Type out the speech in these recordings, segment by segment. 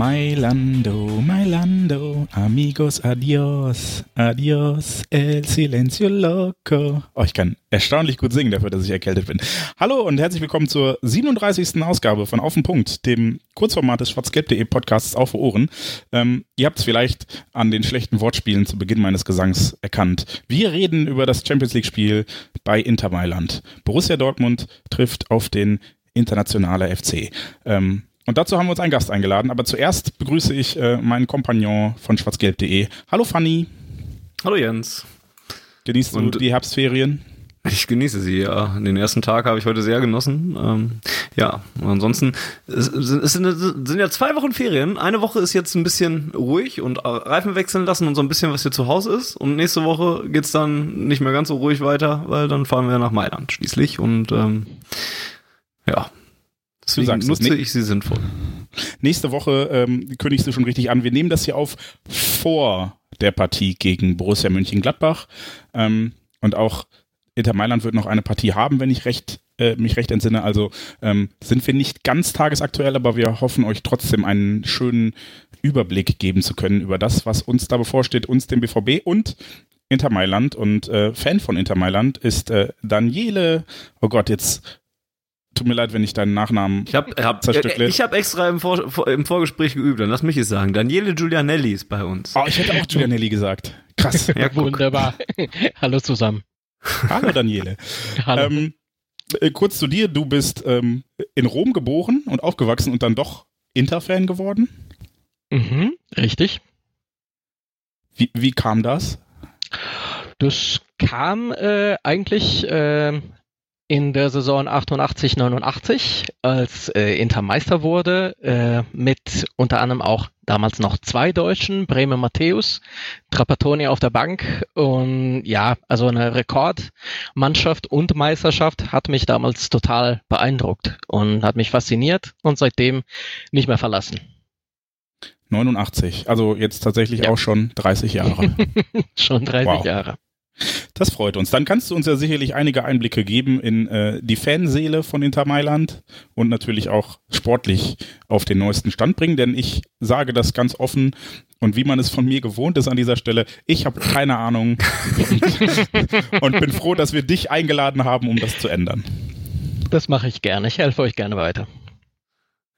Mailando, Mailando, amigos, adios, adios, el silencio loco. Oh, ich kann erstaunlich gut singen dafür, dass ich erkältet bin. Hallo und herzlich willkommen zur 37. Ausgabe von Auf den Punkt, dem Kurzformat des schwarzgelb.de Podcasts Auf Ohren. Ähm, ihr habt es vielleicht an den schlechten Wortspielen zu Beginn meines Gesangs erkannt. Wir reden über das Champions League Spiel bei Inter Mailand. Borussia Dortmund trifft auf den Internationaler FC. Ähm, und dazu haben wir uns einen Gast eingeladen. Aber zuerst begrüße ich äh, meinen Kompagnon von schwarzgelb.de. Hallo Fanny. Hallo Jens. Genießt du die Herbstferien? Ich genieße sie, ja. Den ersten Tag habe ich heute sehr genossen. Ähm, ja, ansonsten, es, es sind, es sind, ja zwei Wochen Ferien. Eine Woche ist jetzt ein bisschen ruhig und Reifen wechseln lassen und so ein bisschen, was hier zu Hause ist. Und nächste Woche geht es dann nicht mehr ganz so ruhig weiter, weil dann fahren wir nach Mailand schließlich. Und ähm, ja, Deswegen nutze ich sie sinnvoll. Nächste Woche ähm, kündigst du schon richtig an. Wir nehmen das hier auf vor der Partie gegen Borussia Mönchengladbach. Ähm, und auch Inter Mailand wird noch eine Partie haben, wenn ich recht, äh, mich recht entsinne. Also ähm, sind wir nicht ganz tagesaktuell, aber wir hoffen euch trotzdem einen schönen Überblick geben zu können über das, was uns da bevorsteht, uns dem BVB und Inter Mailand. Und äh, Fan von Inter Mailand ist äh, Daniele, oh Gott, jetzt tut mir leid, wenn ich deinen Nachnamen Ich habe hab, äh, ich hab extra im, Vor, im Vorgespräch geübt, dann lass mich es sagen. Daniele Giulianelli ist bei uns. Oh, ich hätte auch Giulianelli gesagt. Krass. ja, Wunderbar. Hallo zusammen. Hallo Daniele. Hallo. Ähm, äh, kurz zu dir, du bist ähm, in Rom geboren und aufgewachsen und dann doch Inter-Fan geworden? Mhm, richtig. Wie, wie kam das? Das kam äh, eigentlich äh, in der Saison 88, 89, als äh, Inter Meister wurde, äh, mit unter anderem auch damals noch zwei Deutschen, Bremer Matthäus, Trapattoni auf der Bank und ja, also eine Rekordmannschaft und Meisterschaft hat mich damals total beeindruckt und hat mich fasziniert und seitdem nicht mehr verlassen. 89, also jetzt tatsächlich ja. auch schon 30 Jahre. schon 30 wow. Jahre. Das freut uns. Dann kannst du uns ja sicherlich einige Einblicke geben in äh, die Fanseele von Inter Mailand und natürlich auch sportlich auf den neuesten Stand bringen, denn ich sage das ganz offen und wie man es von mir gewohnt ist an dieser Stelle, ich habe keine Ahnung und bin froh, dass wir dich eingeladen haben, um das zu ändern. Das mache ich gerne. Ich helfe euch gerne weiter.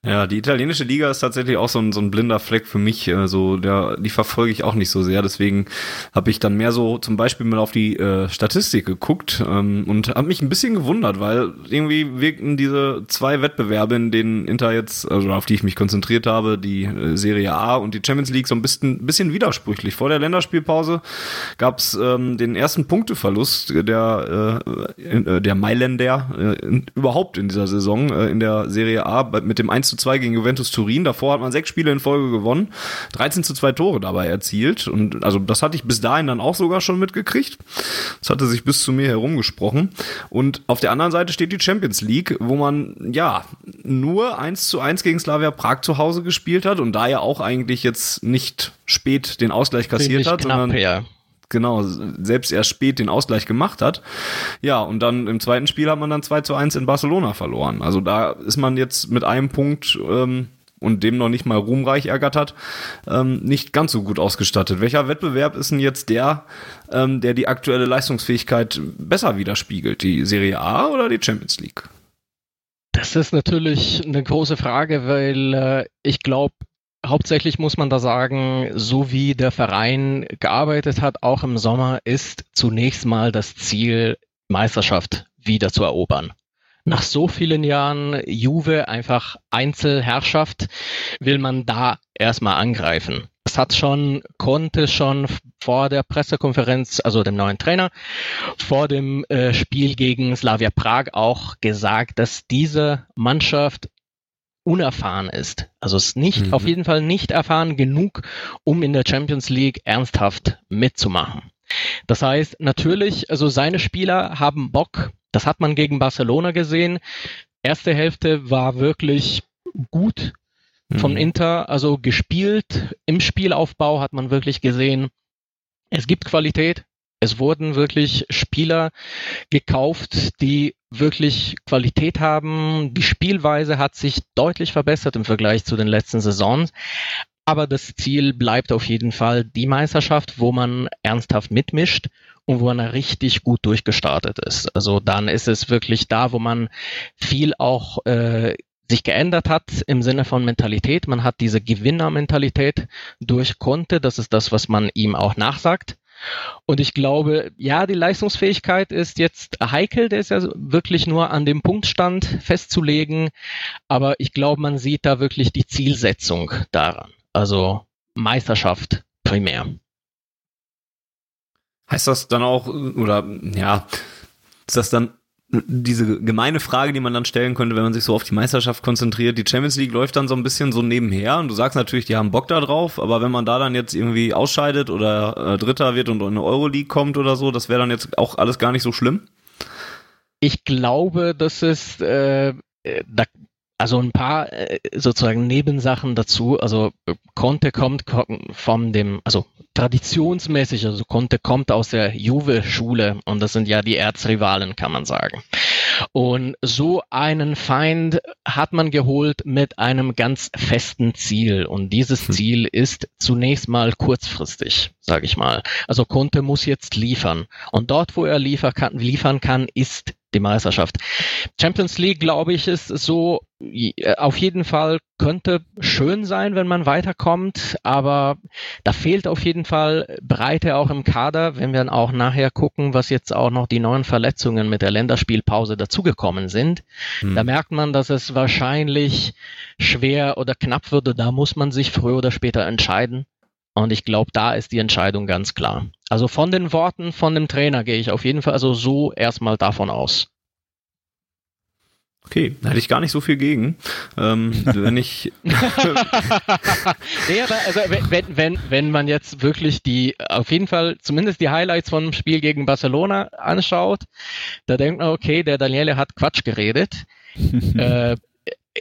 Ja, die italienische Liga ist tatsächlich auch so ein, so ein blinder Fleck für mich. Also der, die verfolge ich auch nicht so sehr. Deswegen habe ich dann mehr so zum Beispiel mal auf die äh, Statistik geguckt ähm, und habe mich ein bisschen gewundert, weil irgendwie wirkten diese zwei Wettbewerbe, in denen Inter jetzt, also auf die ich mich konzentriert habe, die äh, Serie A und die Champions League, so ein bisschen, bisschen widersprüchlich. Vor der Länderspielpause gab es ähm, den ersten Punkteverlust der, äh, äh der Mailänder äh, überhaupt in dieser Saison äh, in der Serie A mit dem 1 zu 2 gegen Juventus Turin. Davor hat man sechs Spiele in Folge gewonnen, 13 zu 2 Tore dabei erzielt. Und also das hatte ich bis dahin dann auch sogar schon mitgekriegt. Das hatte sich bis zu mir herumgesprochen. Und auf der anderen Seite steht die Champions League, wo man ja nur 1 zu 1 gegen Slavia Prag zu Hause gespielt hat und da ja auch eigentlich jetzt nicht spät den Ausgleich kassiert hat, knapp, sondern ja genau, selbst erst spät den Ausgleich gemacht hat. Ja, und dann im zweiten Spiel hat man dann 2 zu 1 in Barcelona verloren. Also da ist man jetzt mit einem Punkt ähm, und dem noch nicht mal ruhmreich ergattert, ähm, nicht ganz so gut ausgestattet. Welcher Wettbewerb ist denn jetzt der, ähm, der die aktuelle Leistungsfähigkeit besser widerspiegelt? Die Serie A oder die Champions League? Das ist natürlich eine große Frage, weil äh, ich glaube, Hauptsächlich muss man da sagen, so wie der Verein gearbeitet hat, auch im Sommer, ist zunächst mal das Ziel, Meisterschaft wieder zu erobern. Nach so vielen Jahren Juve einfach Einzelherrschaft will man da erstmal angreifen. Das hat schon, konnte schon vor der Pressekonferenz, also dem neuen Trainer, vor dem äh, Spiel gegen Slavia Prag auch gesagt, dass diese Mannschaft unerfahren ist. Also ist nicht, mhm. auf jeden Fall nicht erfahren genug, um in der Champions League ernsthaft mitzumachen. Das heißt, natürlich, also seine Spieler haben Bock. Das hat man gegen Barcelona gesehen. Erste Hälfte war wirklich gut von mhm. Inter, also gespielt. Im Spielaufbau hat man wirklich gesehen, es gibt Qualität. Es wurden wirklich Spieler gekauft, die wirklich Qualität haben. Die Spielweise hat sich deutlich verbessert im Vergleich zu den letzten Saisons. Aber das Ziel bleibt auf jeden Fall die Meisterschaft, wo man ernsthaft mitmischt und wo man richtig gut durchgestartet ist. Also dann ist es wirklich da, wo man viel auch äh, sich geändert hat im Sinne von Mentalität. Man hat diese Gewinnermentalität durch Conte. Das ist das, was man ihm auch nachsagt. Und ich glaube, ja, die Leistungsfähigkeit ist jetzt heikel, der ist ja wirklich nur an dem Punktstand festzulegen, aber ich glaube, man sieht da wirklich die Zielsetzung daran. Also Meisterschaft primär. Heißt das dann auch, oder ja, ist das dann diese gemeine Frage, die man dann stellen könnte, wenn man sich so auf die Meisterschaft konzentriert. Die Champions League läuft dann so ein bisschen so nebenher und du sagst natürlich, die haben Bock da drauf, aber wenn man da dann jetzt irgendwie ausscheidet oder äh, Dritter wird und in eine Euroleague kommt oder so, das wäre dann jetzt auch alles gar nicht so schlimm? Ich glaube, das ist, äh, da also ein paar äh, sozusagen Nebensachen dazu. Also Conte kommt von dem, also traditionsmäßig, also Conte kommt aus der Juve-Schule und das sind ja die Erzrivalen, kann man sagen. Und so einen Feind hat man geholt mit einem ganz festen Ziel und dieses hm. Ziel ist zunächst mal kurzfristig, sage ich mal. Also Conte muss jetzt liefern und dort, wo er liefer kann, liefern kann, ist die Meisterschaft. Champions League, glaube ich, ist so äh, auf jeden Fall könnte schön sein, wenn man weiterkommt, aber da fehlt auf jeden Fall Breite auch im Kader, wenn wir dann auch nachher gucken, was jetzt auch noch die neuen Verletzungen mit der Länderspielpause dazugekommen sind. Hm. Da merkt man, dass es wahrscheinlich schwer oder knapp würde. Da muss man sich früher oder später entscheiden. Und ich glaube, da ist die Entscheidung ganz klar. Also von den Worten von dem Trainer gehe ich auf jeden Fall also so erstmal davon aus. Okay, da hätte ich gar nicht so viel gegen. Ähm, wenn ich. nee, aber also wenn, wenn, wenn man jetzt wirklich die, auf jeden Fall zumindest die Highlights vom Spiel gegen Barcelona anschaut, da denkt man, okay, der Daniele hat Quatsch geredet. äh,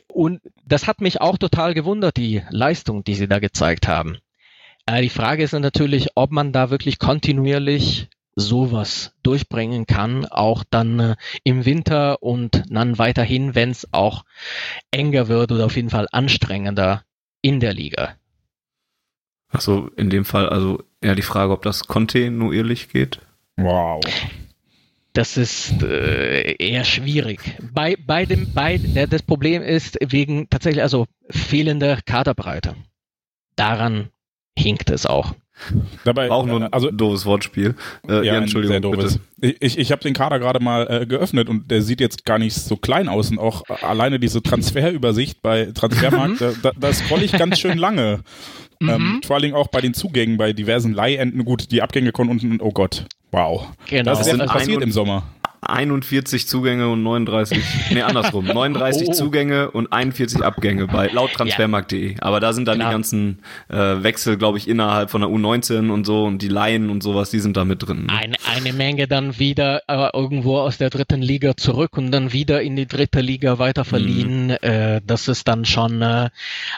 und das hat mich auch total gewundert, die Leistung, die sie da gezeigt haben. Äh, die Frage ist natürlich, ob man da wirklich kontinuierlich sowas durchbringen kann, auch dann äh, im Winter und dann weiterhin, wenn es auch enger wird oder auf jeden Fall anstrengender in der Liga. Achso, in dem Fall also eher die Frage, ob das kontinuierlich geht. Wow. Das ist äh, eher schwierig. Bei, bei dem, bei, das Problem ist wegen tatsächlich also fehlender Kaderbreite. Daran hinkt es auch. Dabei, auch nur ein äh, also, doofes Wortspiel. Äh, ja, ja, Entschuldigung. Sehr doofes. Bitte. Ich, ich habe den Kader gerade mal äh, geöffnet und der sieht jetzt gar nicht so klein aus und auch alleine diese Transferübersicht bei Transfermarkt, da, da, da scroll ich ganz schön lange. Ähm, mhm. Ähm, vor allen Dingen auch bei den Zugängen, bei diversen Leihenden. Gut, die Abgänge konnten unten, oh Gott, wow. Genau. Das ist ja passiert im Sommer. 41 Zugänge und 39, nee, andersrum, 39 oh. Zugänge und 41 Abgänge bei laut transfermarkt.de. Aber da sind dann genau. die ganzen äh, Wechsel, glaube ich, innerhalb von der U19 und so und die Laien und sowas, die sind da mit drin. Ne? Eine, eine Menge dann wieder äh, irgendwo aus der dritten Liga zurück und dann wieder in die dritte Liga weiter verliehen. Mhm. Äh, das ist dann schon äh,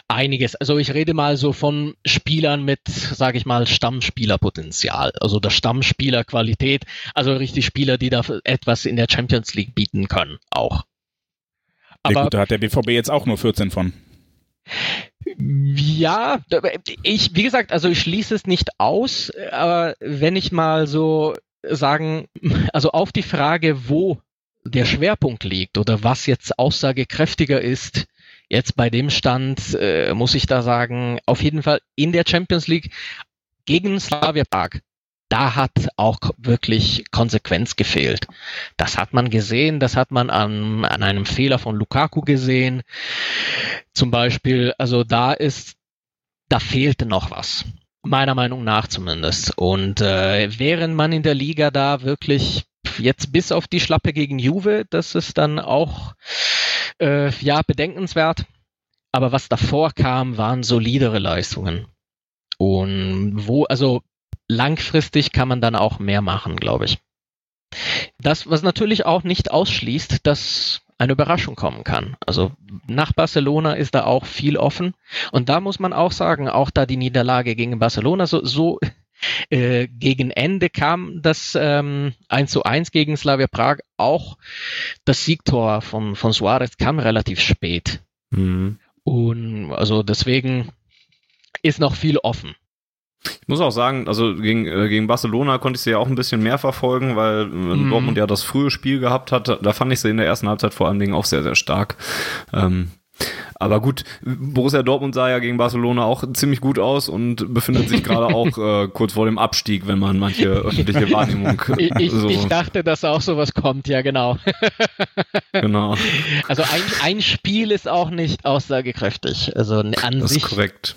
einiges. Also ich rede mal so von Spielern mit, sage ich mal, Stammspielerpotenzial. Also der Stammspielerqualität, also richtig Spieler, die da etwas was in der Champions League bieten können, auch. Aber ja, gut, da hat der BVB jetzt auch nur 14 von. Ja, ich, wie gesagt, also ich schließe es nicht aus, aber wenn ich mal so sagen, also auf die Frage, wo der Schwerpunkt liegt oder was jetzt aussagekräftiger ist, jetzt bei dem Stand, äh, muss ich da sagen, auf jeden Fall in der Champions League gegen Slavia Prag da hat auch wirklich Konsequenz gefehlt. Das hat man gesehen, das hat man an, an einem Fehler von Lukaku gesehen. Zum Beispiel, also da ist, da fehlte noch was. Meiner Meinung nach zumindest. Und äh, während man in der Liga da wirklich jetzt bis auf die Schlappe gegen Juve, das ist dann auch äh, ja bedenkenswert. aber was davor kam, waren solidere Leistungen. Und wo, also langfristig kann man dann auch mehr machen, glaube ich. Das, was natürlich auch nicht ausschließt, dass eine Überraschung kommen kann. Also nach Barcelona ist da auch viel offen. Und da muss man auch sagen, auch da die Niederlage gegen Barcelona so, so äh, gegen Ende kam das ähm, 1 zu 1 gegen Slavia Prag. Auch das Siegtor von, von Suarez kam relativ spät. Mhm. Und also deswegen ist noch viel offen. Ich muss auch sagen, also gegen, äh, gegen Barcelona konnte ich sie ja auch ein bisschen mehr verfolgen, weil äh, mm. Dortmund ja das frühe Spiel gehabt hat. Da fand ich sie in der ersten Halbzeit vor allen Dingen auch sehr, sehr stark. Ähm, aber gut, Borussia Dortmund sah ja gegen Barcelona auch ziemlich gut aus und befindet sich gerade auch äh, kurz vor dem Abstieg, wenn man manche öffentliche Wahrnehmung. ich, so. ich dachte, dass auch sowas kommt, ja genau. genau. Also ein, ein Spiel ist auch nicht aussagekräftig. Also an das sich. Das ist korrekt.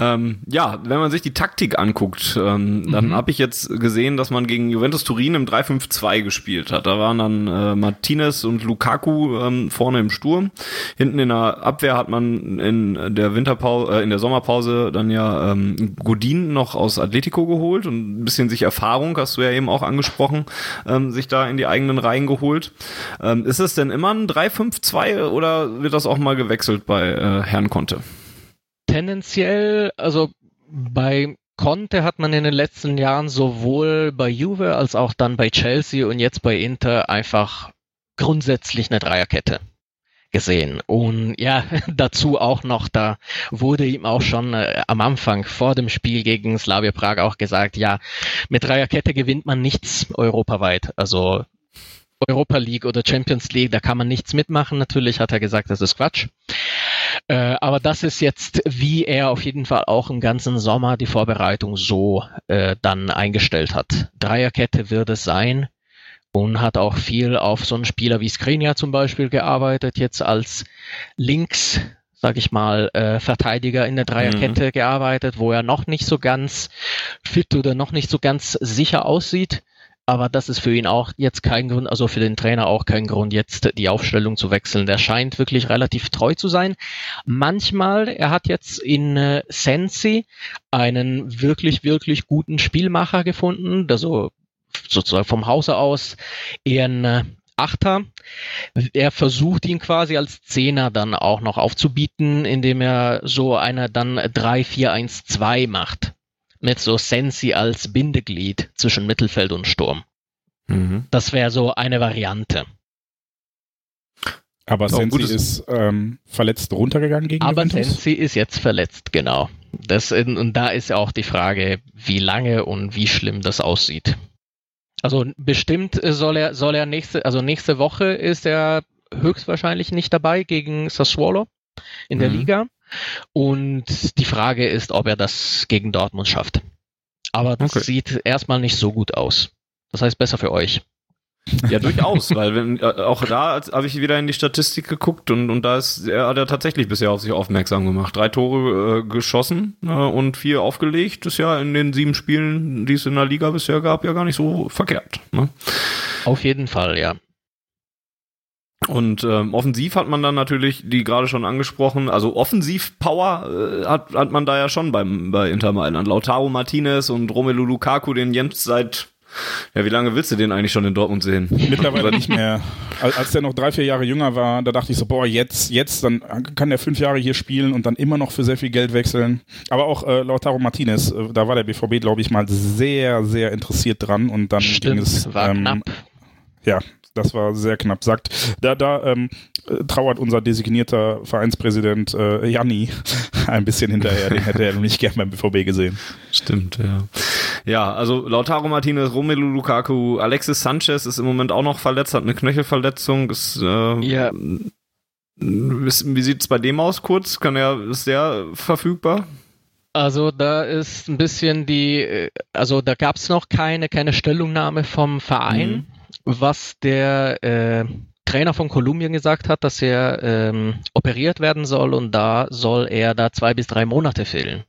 Ähm, ja, wenn man sich die Taktik anguckt, ähm, mhm. dann habe ich jetzt gesehen, dass man gegen Juventus Turin im 3-5-2 gespielt hat. Da waren dann äh, Martinez und Lukaku ähm, vorne im Sturm. Hinten in der Abwehr hat man in der Winterpause, äh, in der Sommerpause dann ja ähm, Godin noch aus Atletico geholt und ein bisschen sich Erfahrung, hast du ja eben auch angesprochen, ähm, sich da in die eigenen Reihen geholt. Ähm, ist es denn immer ein 3-5-2 oder wird das auch mal gewechselt bei äh, Herrn Conte? Tendenziell, also bei Conte hat man in den letzten Jahren sowohl bei Juve als auch dann bei Chelsea und jetzt bei Inter einfach grundsätzlich eine Dreierkette gesehen. Und ja, dazu auch noch, da wurde ihm auch schon äh, am Anfang vor dem Spiel gegen Slavia Prag auch gesagt, ja, mit Dreierkette gewinnt man nichts europaweit. Also Europa League oder Champions League, da kann man nichts mitmachen. Natürlich hat er gesagt, das ist Quatsch. Äh, aber das ist jetzt, wie er auf jeden Fall auch im ganzen Sommer die Vorbereitung so äh, dann eingestellt hat. Dreierkette wird es sein und hat auch viel auf so einen Spieler wie Skriniar zum Beispiel gearbeitet, jetzt als links sag ich mal, äh, Verteidiger in der Dreierkette mhm. gearbeitet, wo er noch nicht so ganz fit oder noch nicht so ganz sicher aussieht. Aber das ist für ihn auch jetzt kein Grund, also für den Trainer auch kein Grund, jetzt die Aufstellung zu wechseln. Der scheint wirklich relativ treu zu sein. Manchmal, er hat jetzt in äh, Sensi einen wirklich, wirklich guten Spielmacher gefunden, also sozusagen vom Hause aus eher ein äh, Achter. Er versucht ihn quasi als Zehner dann auch noch aufzubieten, indem er so eine dann 3-4-1-2 macht mit so Sensi als Bindeglied zwischen Mittelfeld und Sturm. Mhm. Das wäre so eine Variante. Aber Sensi ist ähm, verletzt runtergegangen gegen Aber Juventus? Sensi ist jetzt verletzt, genau. Das, und da ist auch die Frage, wie lange und wie schlimm das aussieht. Also bestimmt soll er, soll er nächste, also nächste Woche ist er höchstwahrscheinlich nicht dabei gegen Sassuolo in der mhm. Liga. Und die Frage ist, ob er das gegen Dortmund schafft. Aber das okay. sieht erstmal nicht so gut aus. Das heißt besser für euch. Ja, durchaus, weil wenn, äh, auch da habe ich wieder in die Statistik geguckt und, und da ist er hat er tatsächlich bisher auf sich aufmerksam gemacht. Drei Tore äh, geschossen äh, und vier aufgelegt. Das ist ja in den sieben Spielen, die es in der Liga bisher gab, ja gar nicht so verkehrt. Ne? Auf jeden Fall, ja. Und ähm, offensiv hat man dann natürlich, die gerade schon angesprochen, also Offensiv-Power äh, hat, hat man da ja schon beim, bei Inter Mailand. Lautaro Martinez und Romelu Lukaku, den Jens seit, ja, wie lange willst du den eigentlich schon in Dortmund sehen? Mittlerweile nicht mehr. Als der noch drei, vier Jahre jünger war, da dachte ich so, boah, jetzt, jetzt, dann kann der fünf Jahre hier spielen und dann immer noch für sehr viel Geld wechseln. Aber auch äh, Lautaro Martinez, äh, da war der BVB, glaube ich, mal sehr, sehr interessiert dran und dann Stimmt, ging es. War ähm, knapp. Ja, das war sehr knapp. Sagt, da, da ähm, trauert unser designierter Vereinspräsident äh, Janni ein bisschen hinterher. Den hätte er nicht gern beim BVB gesehen. Stimmt, ja. Ja, also Lautaro Martinez, Romelu Lukaku, Alexis Sanchez ist im Moment auch noch verletzt, hat eine Knöchelverletzung. Ist, äh, ja. Wie sieht es bei dem aus kurz? Kann er, ist der verfügbar? Also da ist ein bisschen die, äh, also da gab es noch keine, keine Stellungnahme vom Verein. Mhm was der äh, Trainer von Kolumbien gesagt hat, dass er ähm, operiert werden soll und da soll er da zwei bis drei Monate fehlen.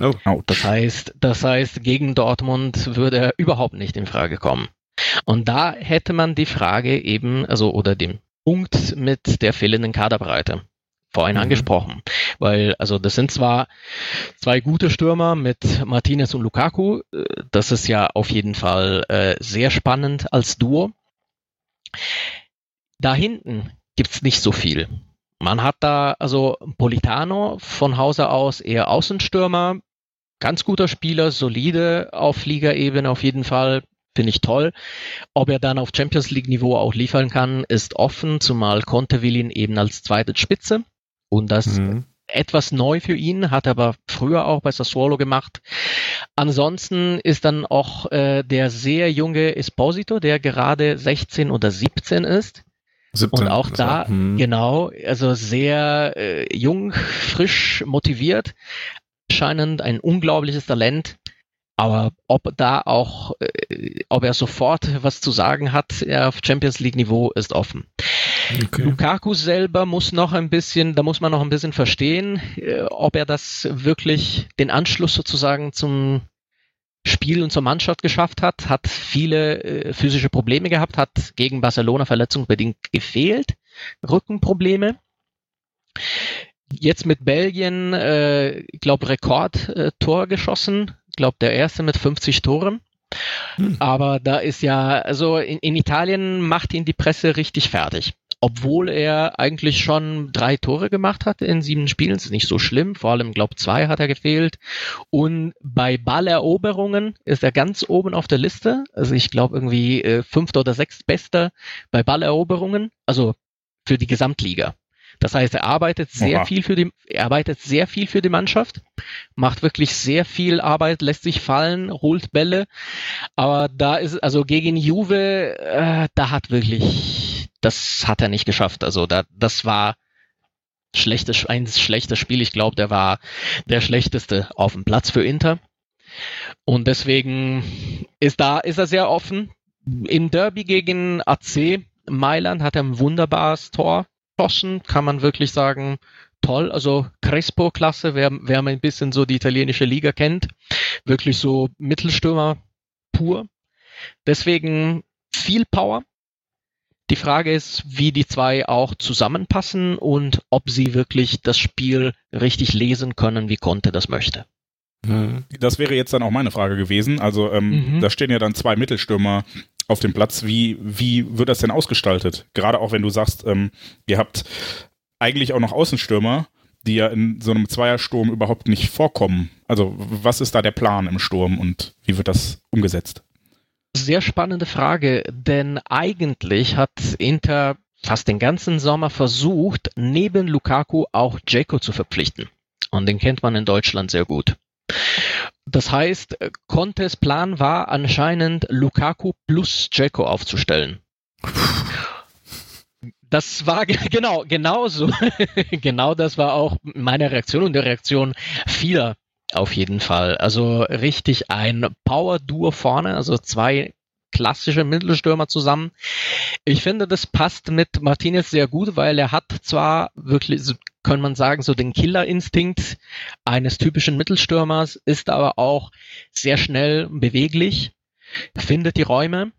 Oh. Das heißt, das heißt, gegen Dortmund würde er überhaupt nicht in Frage kommen. Und da hätte man die Frage eben, also oder dem Punkt mit der fehlenden Kaderbreite vorhin mhm. angesprochen. Weil, also das sind zwar zwei gute Stürmer mit Martinez und Lukaku, äh, das ist ja auf jeden Fall äh, sehr spannend als Duo. Da hinten gibt's nicht so viel. Man hat da also Politano von Hause aus eher Außenstürmer, ganz guter Spieler, solide auf Liga-Ebene auf jeden Fall, finde ich toll. Ob er dann auf Champions League Niveau auch liefern kann, ist offen, zumal Conte will ihn eben als zweite Spitze. Und das mhm. etwas neu für ihn, hat er aber früher auch bei Sassuolo gemacht. Ansonsten ist dann auch äh, der sehr junge Esposito, der gerade 16 oder 17 ist. 17, und auch da, hm. genau, also sehr äh, jung, frisch, motiviert, scheinend ein unglaubliches Talent. Aber ob da auch, äh, ob er sofort was zu sagen hat auf Champions League Niveau, ist offen. Okay. Lukaku selber muss noch ein bisschen, da muss man noch ein bisschen verstehen, äh, ob er das wirklich den Anschluss sozusagen zum Spiel und zur Mannschaft geschafft hat, hat viele äh, physische Probleme gehabt, hat gegen Barcelona verletzungsbedingt gefehlt, Rückenprobleme. Jetzt mit Belgien, äh, ich glaube, Rekordtor äh, geschossen, glaube, der erste mit 50 Toren. Hm. Aber da ist ja, also in, in Italien macht ihn die Presse richtig fertig obwohl er eigentlich schon drei Tore gemacht hat in sieben Spielen. Das ist nicht so schlimm. Vor allem, glaube zwei hat er gefehlt. Und bei Balleroberungen ist er ganz oben auf der Liste. Also ich glaube irgendwie äh, fünfter oder sechstbester bei Balleroberungen. Also für die Gesamtliga. Das heißt, er arbeitet sehr Oha. viel für die, er arbeitet sehr viel für die Mannschaft, macht wirklich sehr viel Arbeit, lässt sich fallen, holt Bälle. Aber da ist, also gegen Juve, äh, da hat wirklich das hat er nicht geschafft. Also da, das war schlechtes, ein schlechtes Spiel. Ich glaube, der war der schlechteste auf dem Platz für Inter. Und deswegen ist da, ist er sehr offen. Im Derby gegen AC Mailand hat er ein wunderbares Tor geschossen, kann man wirklich sagen, toll. Also Crespo-Klasse, wer, wer ein bisschen so die italienische Liga kennt. Wirklich so Mittelstürmer pur. Deswegen viel Power. Die Frage ist, wie die zwei auch zusammenpassen und ob sie wirklich das Spiel richtig lesen können, wie Conte das möchte. Mhm. Das wäre jetzt dann auch meine Frage gewesen. Also ähm, mhm. da stehen ja dann zwei Mittelstürmer auf dem Platz. Wie, wie wird das denn ausgestaltet? Gerade auch wenn du sagst, ähm, ihr habt eigentlich auch noch Außenstürmer, die ja in so einem Zweiersturm überhaupt nicht vorkommen. Also was ist da der Plan im Sturm und wie wird das umgesetzt? Sehr spannende Frage, denn eigentlich hat Inter fast den ganzen Sommer versucht, neben Lukaku auch Dzeko zu verpflichten. Und den kennt man in Deutschland sehr gut. Das heißt, Contes Plan war anscheinend Lukaku plus Dzeko aufzustellen. Das war genau, genau so. genau das war auch meine Reaktion und die Reaktion vieler auf jeden Fall. Also richtig ein Power-Duo vorne, also zwei klassische Mittelstürmer zusammen. Ich finde, das passt mit Martinez sehr gut, weil er hat zwar wirklich, kann man sagen, so den Killerinstinkt eines typischen Mittelstürmers, ist aber auch sehr schnell beweglich, findet die Räume,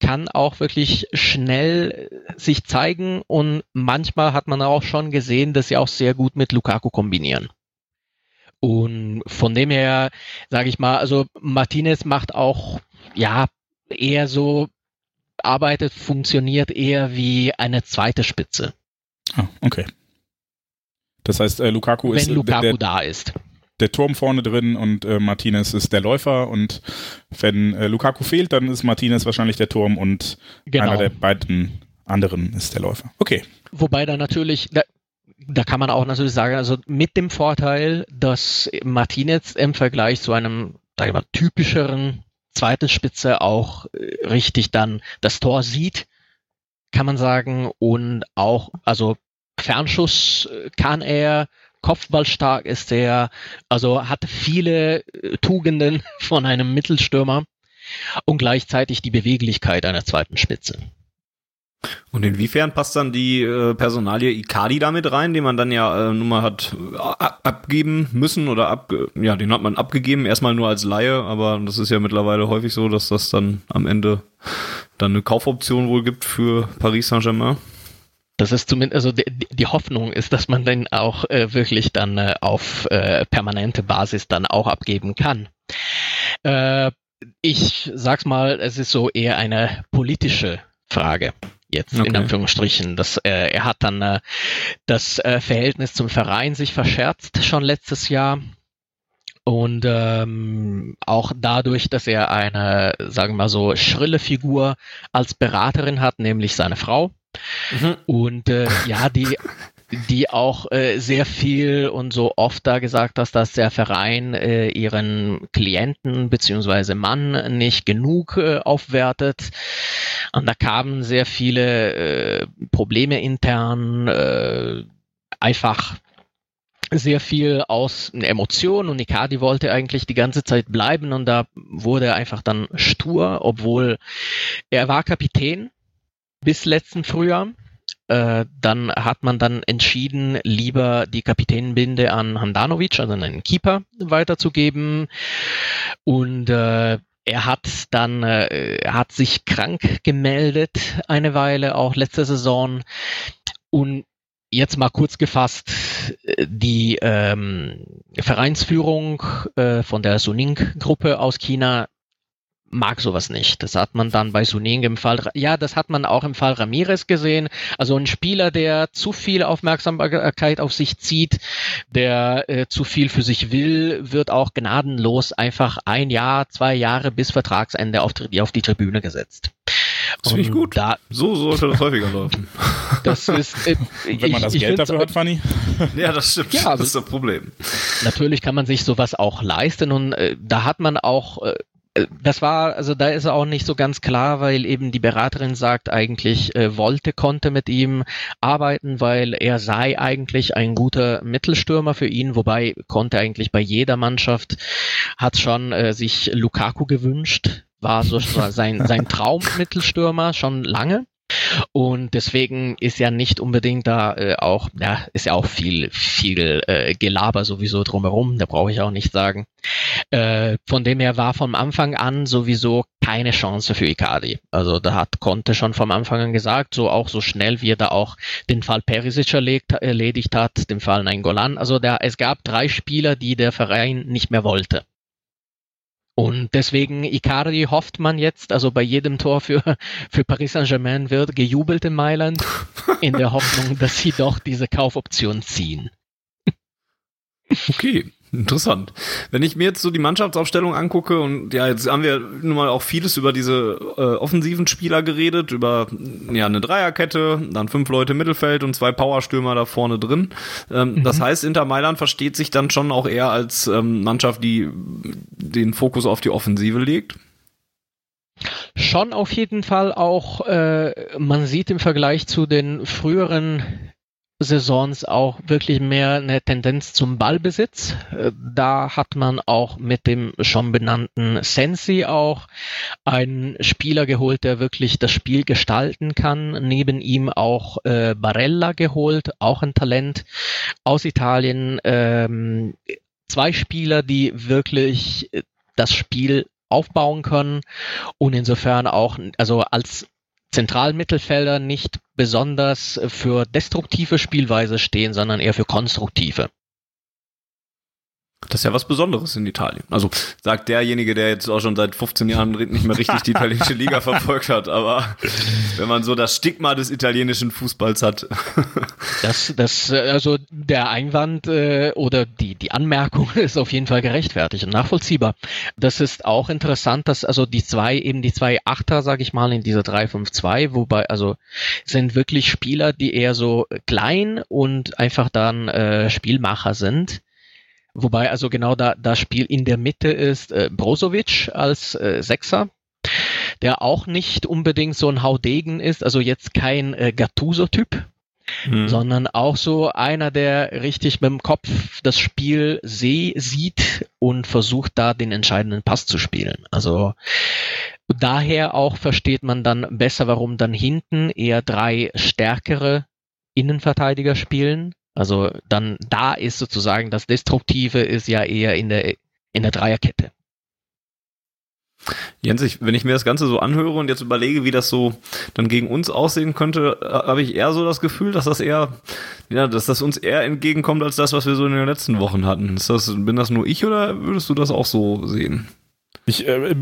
kann auch wirklich schnell sich zeigen und manchmal hat man auch schon gesehen, dass sie auch sehr gut mit Lukaku kombinieren. Und von dem her, sage ich mal, also Martinez macht auch, ja, eher so arbeitet, funktioniert eher wie eine zweite Spitze. Ah, okay. Das heißt, äh, Lukaku Wenn ist Lukaku der, da ist. Der Turm vorne drin und äh, Martinez ist der Läufer und wenn äh, Lukaku fehlt, dann ist Martinez wahrscheinlich der Turm und genau. einer der beiden anderen ist der Läufer. Okay. Wobei da natürlich, da, da kann man auch natürlich sagen, also mit dem Vorteil, dass Martinez im Vergleich zu einem sag ich mal, typischeren zweite Spitze auch äh, richtig dann das Tor sieht, kann man sagen, und auch, also Fernschuss kann er, Kopfballstark ist er, also hat viele äh, Tugenden von einem Mittelstürmer und gleichzeitig die Beweglichkeit einer zweiten Spitze. Und inwiefern passt dann die äh, Personalie Icardi damit rein, den man dann ja äh, nun mal hat äh, abgeben müssen oder ab, ja, den hat man abgegeben, erstmal nur als Laie, aber das ist ja mittlerweile häufig so, dass das dann am Ende dann eine Kaufoption wohl gibt für Paris Saint-Germain. Das ist zumindest, also die, die Hoffnung ist, dass man den auch äh, wirklich dann äh, auf äh, permanente Basis dann auch abgeben kann. Äh, ich sag's mal, es ist so eher eine politische Frage jetzt okay. in Anführungsstrichen. Das, äh, er hat dann äh, das äh, Verhältnis zum Verein sich verscherzt schon letztes Jahr. Und ähm, auch dadurch, dass er eine, sagen wir mal so, schrille Figur als Beraterin hat, nämlich seine Frau. Mhm. Und äh, ja, die die auch äh, sehr viel und so oft da gesagt hast, dass der Verein äh, ihren Klienten beziehungsweise Mann nicht genug äh, aufwertet. Und da kamen sehr viele äh, Probleme intern, äh, einfach sehr viel aus Emotionen und Icardi wollte eigentlich die ganze Zeit bleiben und da wurde er einfach dann stur, obwohl er war Kapitän bis letzten Frühjahr äh, dann hat man dann entschieden, lieber die Kapitänbinde an Handanovic, also einen Keeper, weiterzugeben. Und äh, er hat dann, äh, hat sich krank gemeldet eine Weile, auch letzte Saison. Und jetzt mal kurz gefasst, die ähm, Vereinsführung äh, von der Suning-Gruppe aus China mag sowas nicht. Das hat man dann bei Suning im Fall, ja, das hat man auch im Fall Ramirez gesehen. Also ein Spieler, der zu viel Aufmerksamkeit auf sich zieht, der äh, zu viel für sich will, wird auch gnadenlos einfach ein Jahr, zwei Jahre bis Vertragsende auf die, auf die Tribüne gesetzt. Das finde ich gut. Da, so sollte das häufiger laufen. Das ist, äh, Wenn man das ich, Geld dafür hat, Fanny. Ja, das stimmt. Ja, das ist das Problem. Natürlich kann man sich sowas auch leisten und äh, da hat man auch äh, das war, also da ist auch nicht so ganz klar, weil eben die Beraterin sagt, eigentlich äh, wollte, konnte mit ihm arbeiten, weil er sei eigentlich ein guter Mittelstürmer für ihn, wobei konnte eigentlich bei jeder Mannschaft, hat schon äh, sich Lukaku gewünscht, war so sein, sein Traummittelstürmer schon lange. Und deswegen ist ja nicht unbedingt da äh, auch, ja, ist ja auch viel, viel äh, Gelaber sowieso drumherum, da brauche ich auch nicht sagen. Äh, von dem her war vom Anfang an sowieso keine Chance für Icardi. Also da hat Conte schon vom Anfang an gesagt, so auch so schnell wie er da auch den Fall Perisic erlegt, erledigt hat, den Fall Nainggolan. Also da, es gab drei Spieler, die der Verein nicht mehr wollte. Und deswegen Icardi hofft man jetzt, also bei jedem Tor für, für Paris Saint-Germain wird gejubelt in Mailand, in der Hoffnung, dass sie doch diese Kaufoption ziehen. Okay. Interessant. Wenn ich mir jetzt so die Mannschaftsaufstellung angucke und ja, jetzt haben wir nun mal auch vieles über diese äh, offensiven Spieler geredet, über ja eine Dreierkette, dann fünf Leute im Mittelfeld und zwei Powerstürmer da vorne drin. Ähm, mhm. Das heißt, Inter Mailand versteht sich dann schon auch eher als ähm, Mannschaft, die den Fokus auf die Offensive legt. Schon auf jeden Fall auch, äh, man sieht im Vergleich zu den früheren Saisons auch wirklich mehr eine Tendenz zum Ballbesitz. Äh, da hat man auch mit dem schon benannten Sensi auch einen Spieler geholt, der wirklich das Spiel gestalten kann. Neben ihm auch äh, Barella geholt, auch ein Talent aus Italien. Ähm, zwei Spieler, die wirklich das Spiel aufbauen können und insofern auch, also als Zentralmittelfelder nicht besonders für destruktive Spielweise stehen, sondern eher für konstruktive. Das ist ja was Besonderes in Italien. Also sagt derjenige, der jetzt auch schon seit 15 Jahren nicht mehr richtig die italienische Liga verfolgt hat. Aber wenn man so das Stigma des italienischen Fußballs hat. das, das, also der Einwand äh, oder die, die Anmerkung ist auf jeden Fall gerechtfertigt und nachvollziehbar. Das ist auch interessant, dass also die zwei, eben die zwei Achter, sage ich mal, in dieser 3-5-2, wobei, also sind wirklich Spieler, die eher so klein und einfach dann äh, Spielmacher sind Wobei also genau da das Spiel in der Mitte ist äh, Brozovic als äh, Sechser, der auch nicht unbedingt so ein Haudegen ist, also jetzt kein äh, Gattuso-Typ, mhm. sondern auch so einer, der richtig mit dem Kopf das Spiel seh, sieht und versucht da den entscheidenden Pass zu spielen. Also daher auch versteht man dann besser, warum dann hinten eher drei stärkere Innenverteidiger spielen also dann da ist sozusagen das Destruktive ist ja eher in der in der Dreierkette. Jens, ich, wenn ich mir das Ganze so anhöre und jetzt überlege, wie das so dann gegen uns aussehen könnte, habe ich eher so das Gefühl, dass das eher, ja, dass das uns eher entgegenkommt als das, was wir so in den letzten Wochen hatten. Ist das, bin das nur ich oder würdest du das auch so sehen? Ich äh,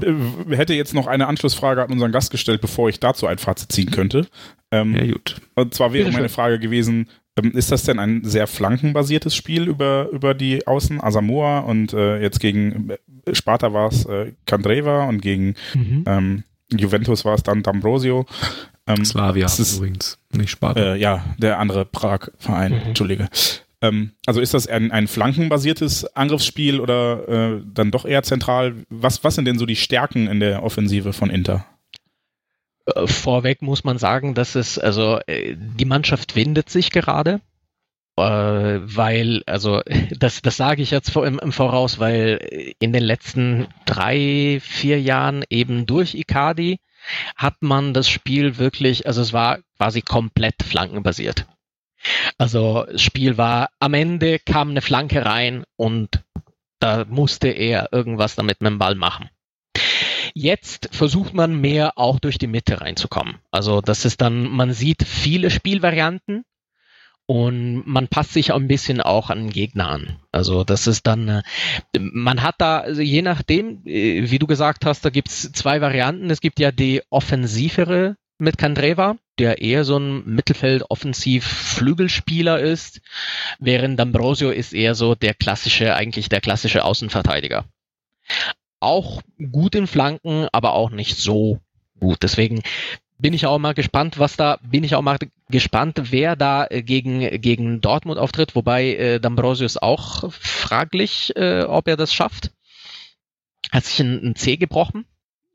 hätte jetzt noch eine Anschlussfrage an unseren Gast gestellt, bevor ich dazu ein Fazit ziehen könnte. Ähm, ja, gut. Und zwar wäre meine Frage gewesen, ist das denn ein sehr flankenbasiertes Spiel über, über die Außen? Asamoah und äh, jetzt gegen äh, Sparta war es äh, Kandreva und gegen mhm. ähm, Juventus war es dann D'Ambrosio. Ähm, Slavia ist, übrigens, nicht Sparta. Äh, ja, der andere Prag-Verein, mhm. Entschuldige. Ähm, also ist das ein, ein flankenbasiertes Angriffsspiel oder äh, dann doch eher zentral? Was, was sind denn so die Stärken in der Offensive von Inter? Äh, vorweg muss man sagen, dass es, also äh, die Mannschaft windet sich gerade, äh, weil, also das, das sage ich jetzt im, im Voraus, weil in den letzten drei, vier Jahren eben durch Icardi hat man das Spiel wirklich, also es war quasi komplett flankenbasiert. Also das Spiel war, am Ende kam eine Flanke rein und da musste er irgendwas damit mit dem Ball machen. Jetzt versucht man mehr auch durch die Mitte reinzukommen. Also das ist dann, man sieht viele Spielvarianten und man passt sich ein bisschen auch an den Gegner an. Also das ist dann, äh, man hat da, also je nachdem, äh, wie du gesagt hast, da gibt es zwei Varianten. Es gibt ja die offensivere mit Kandreva, der eher so ein Mittelfeld-Offensiv-Flügelspieler ist, während D'Ambrosio ist eher so der klassische, eigentlich der klassische Außenverteidiger auch gut in Flanken, aber auch nicht so gut. Deswegen bin ich auch mal gespannt, was da, bin ich auch mal gespannt, wer da äh, gegen, gegen Dortmund auftritt, wobei äh, D'Ambrosius auch fraglich, äh, ob er das schafft. Hat sich ein, ein C gebrochen.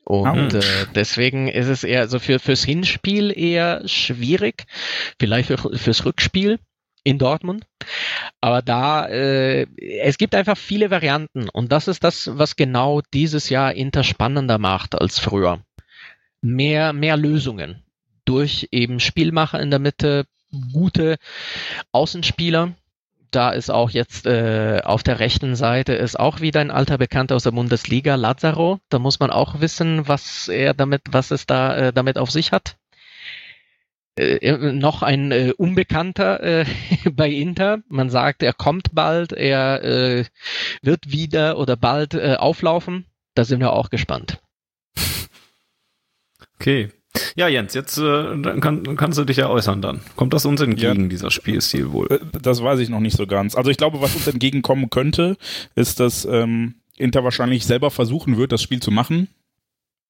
Und äh, deswegen ist es eher, also für, fürs Hinspiel eher schwierig, vielleicht für, fürs Rückspiel in Dortmund. Aber da, äh, es gibt einfach viele Varianten und das ist das, was genau dieses Jahr Inter spannender macht als früher. Mehr, mehr Lösungen durch eben Spielmacher in der Mitte, gute Außenspieler. Da ist auch jetzt äh, auf der rechten Seite ist auch wieder ein alter Bekannter aus der Bundesliga, Lazaro. Da muss man auch wissen, was er damit, was es da äh, damit auf sich hat. Äh, äh, noch ein äh, Unbekannter äh, bei Inter. Man sagt, er kommt bald, er äh, wird wieder oder bald äh, auflaufen. Da sind wir auch gespannt. Okay. Ja, Jens, jetzt äh, kann, kannst du dich ja äußern dann. Kommt das uns entgegen, ja, dieser Spielstil wohl? Das weiß ich noch nicht so ganz. Also ich glaube, was uns entgegenkommen könnte, ist, dass ähm, Inter wahrscheinlich selber versuchen wird, das Spiel zu machen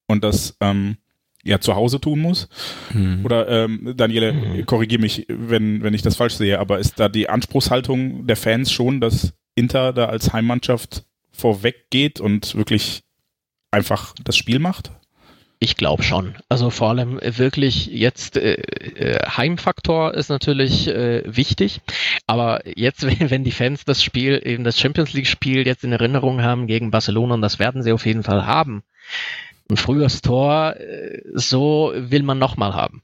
und das ähm, ja zu Hause tun muss. Hm. Oder ähm, Daniele, hm. korrigiere mich, wenn, wenn ich das falsch sehe, aber ist da die Anspruchshaltung der Fans schon, dass Inter da als Heimmannschaft vorweg geht und wirklich einfach das Spiel macht? Ich glaube schon. Also vor allem wirklich jetzt äh, äh, Heimfaktor ist natürlich äh, wichtig, aber jetzt, wenn die Fans das Spiel, eben das Champions League Spiel jetzt in Erinnerung haben gegen Barcelona, und das werden sie auf jeden Fall haben, ein frühes Tor, äh, so will man nochmal haben.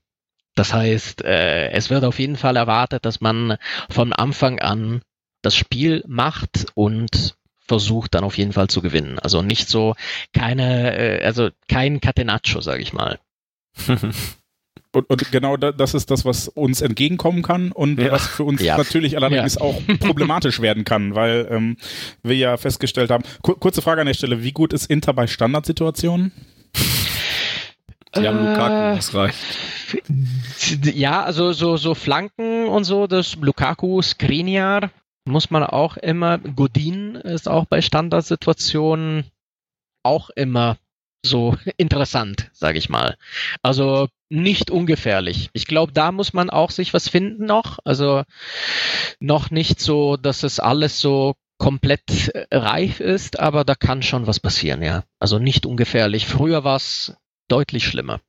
Das heißt, äh, es wird auf jeden Fall erwartet, dass man von Anfang an das Spiel macht und versucht dann auf jeden Fall zu gewinnen. Also nicht so keine, äh, also kein Catenaccio, sage ich mal. Und, und, genau das ist das, was uns entgegenkommen kann und ja. was für uns ja. natürlich allerdings ja. auch problematisch werden kann, weil ähm, wir ja festgestellt haben. Kur kurze Frage an der Stelle: Wie gut ist Inter bei Standardsituationen? Die haben äh, Lukaku, das reicht. Ja, also so, so Flanken und so, das Lukaku, Skriniar muss man auch immer, Godin ist auch bei Standardsituationen auch immer so interessant, sage ich mal. Also nicht ungefährlich. Ich glaube, da muss man auch sich was finden noch. Also noch nicht so, dass es alles so komplett reif ist, aber da kann schon was passieren, ja. Also nicht ungefährlich. Früher war es deutlich schlimmer.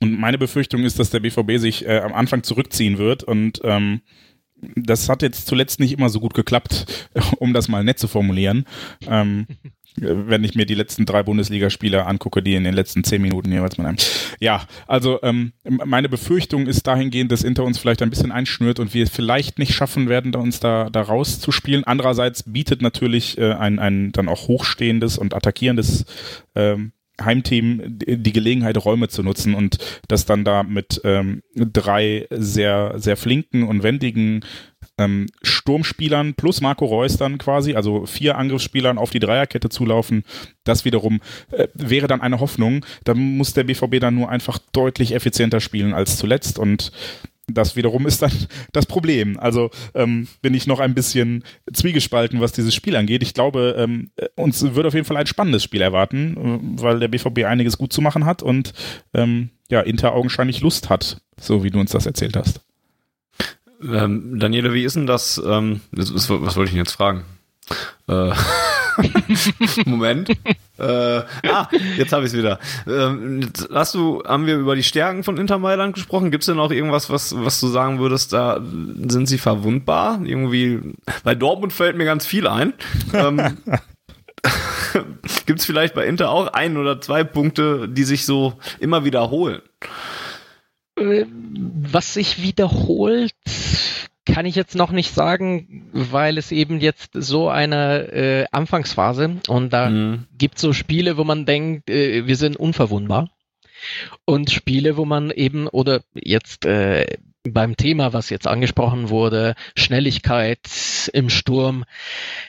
Und meine Befürchtung ist, dass der BVB sich äh, am Anfang zurückziehen wird und ähm, das hat jetzt zuletzt nicht immer so gut geklappt, um das mal nett zu formulieren. Ähm, wenn ich mir die letzten drei Bundesligaspiele angucke, die in den letzten zehn Minuten jeweils mal haben. Ja, also ähm, meine Befürchtung ist dahingehend, dass Inter uns vielleicht ein bisschen einschnürt und wir es vielleicht nicht schaffen werden, uns da, da rauszuspielen. Andererseits bietet natürlich äh, ein, ein dann auch hochstehendes und attackierendes ähm, Heimteam die Gelegenheit, Räume zu nutzen und das dann da mit ähm, drei sehr, sehr flinken und wendigen ähm, Sturmspielern plus Marco Reus dann quasi, also vier Angriffsspielern auf die Dreierkette zulaufen. Das wiederum äh, wäre dann eine Hoffnung. Da muss der BVB dann nur einfach deutlich effizienter spielen als zuletzt und das wiederum ist dann das Problem. Also ähm, bin ich noch ein bisschen zwiegespalten, was dieses Spiel angeht. Ich glaube, ähm, uns wird auf jeden Fall ein spannendes Spiel erwarten, äh, weil der BVB einiges gut zu machen hat und ähm, ja, Inter augenscheinlich Lust hat, so wie du uns das erzählt hast. Ähm, Daniele, wie ist denn das? Ähm, was, was, was wollte ich denn jetzt fragen? Äh, Moment. äh, ah, jetzt habe ich es wieder. Ähm, hast du, haben wir über die Stärken von Inter Mailand gesprochen? Gibt es denn auch irgendwas, was, was du sagen würdest, da sind sie verwundbar? Irgendwie, bei Dortmund fällt mir ganz viel ein. Ähm, Gibt es vielleicht bei Inter auch ein oder zwei Punkte, die sich so immer wiederholen? Äh, was sich wiederholt, kann ich jetzt noch nicht sagen, weil es eben jetzt so eine äh, Anfangsphase und da mhm. gibt so Spiele, wo man denkt, äh, wir sind unverwundbar. Und Spiele, wo man eben, oder jetzt äh, beim Thema, was jetzt angesprochen wurde, Schnelligkeit im Sturm.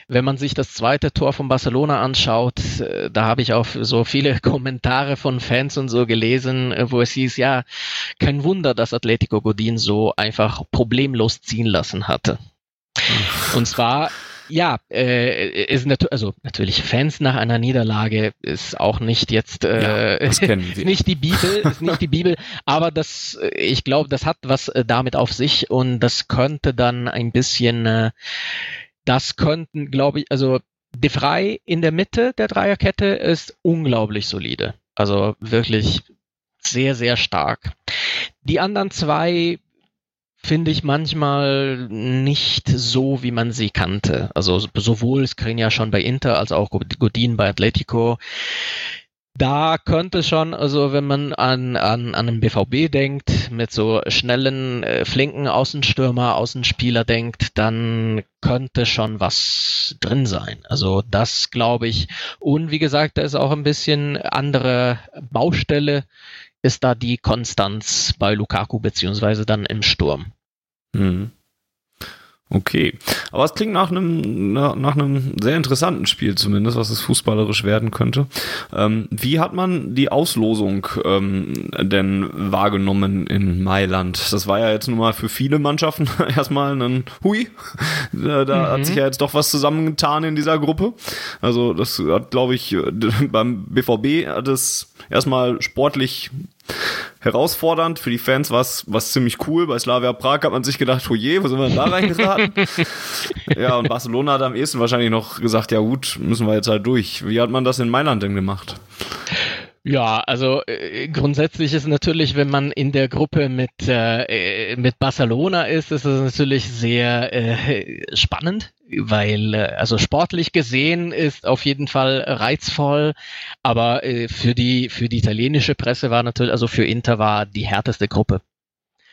Wenn man sich das zweite Tor von Barcelona anschaut, äh, da habe ich auch so viele Kommentare von Fans und so gelesen, äh, wo es hieß, ja, kein Wunder, dass Atletico Godin so einfach problemlos ziehen lassen hatte. Und zwar ja, äh, ist nat also natürlich Fans nach einer Niederlage ist auch nicht jetzt äh, ja, nicht die Bibel, ist nicht die Bibel, aber das, äh, ich glaube, das hat was äh, damit auf sich und das könnte dann ein bisschen, äh, das könnten, glaube ich, also De Frey in der Mitte der Dreierkette ist unglaublich solide, also wirklich sehr sehr stark. Die anderen zwei finde ich manchmal nicht so, wie man sie kannte. Also sowohl Skriniar schon bei Inter als auch Godin bei Atletico. Da könnte schon, also wenn man an, an, an den BVB denkt, mit so schnellen, äh, flinken Außenstürmer, Außenspieler denkt, dann könnte schon was drin sein. Also das glaube ich. Und wie gesagt, da ist auch ein bisschen andere Baustelle ist da die Konstanz bei Lukaku beziehungsweise dann im Sturm. Mhm. Okay, aber es klingt nach einem nach einem sehr interessanten Spiel zumindest, was es fußballerisch werden könnte. Ähm, wie hat man die Auslosung ähm, denn wahrgenommen in Mailand? Das war ja jetzt nun mal für viele Mannschaften erstmal ein Hui. Da, mhm. hat sich ja jetzt doch was zusammengetan in dieser Gruppe. Also das hat, glaube ich, beim BVB hat es erstmal sportlich herausfordernd. Für die Fans war es was ziemlich cool. Bei Slavia Prag hat man sich gedacht, oh je, wo sind wir denn da reingeraten? ja, und Barcelona hat am ehesten wahrscheinlich noch gesagt, ja gut, müssen wir jetzt halt durch. Wie hat man das in Mailand denn gemacht? Ja, also äh, grundsätzlich ist natürlich, wenn man in der Gruppe mit, äh, mit Barcelona ist, ist es natürlich sehr äh, spannend, weil äh, also sportlich gesehen ist auf jeden Fall reizvoll, aber äh, für die für die italienische Presse war natürlich, also für Inter war die härteste Gruppe.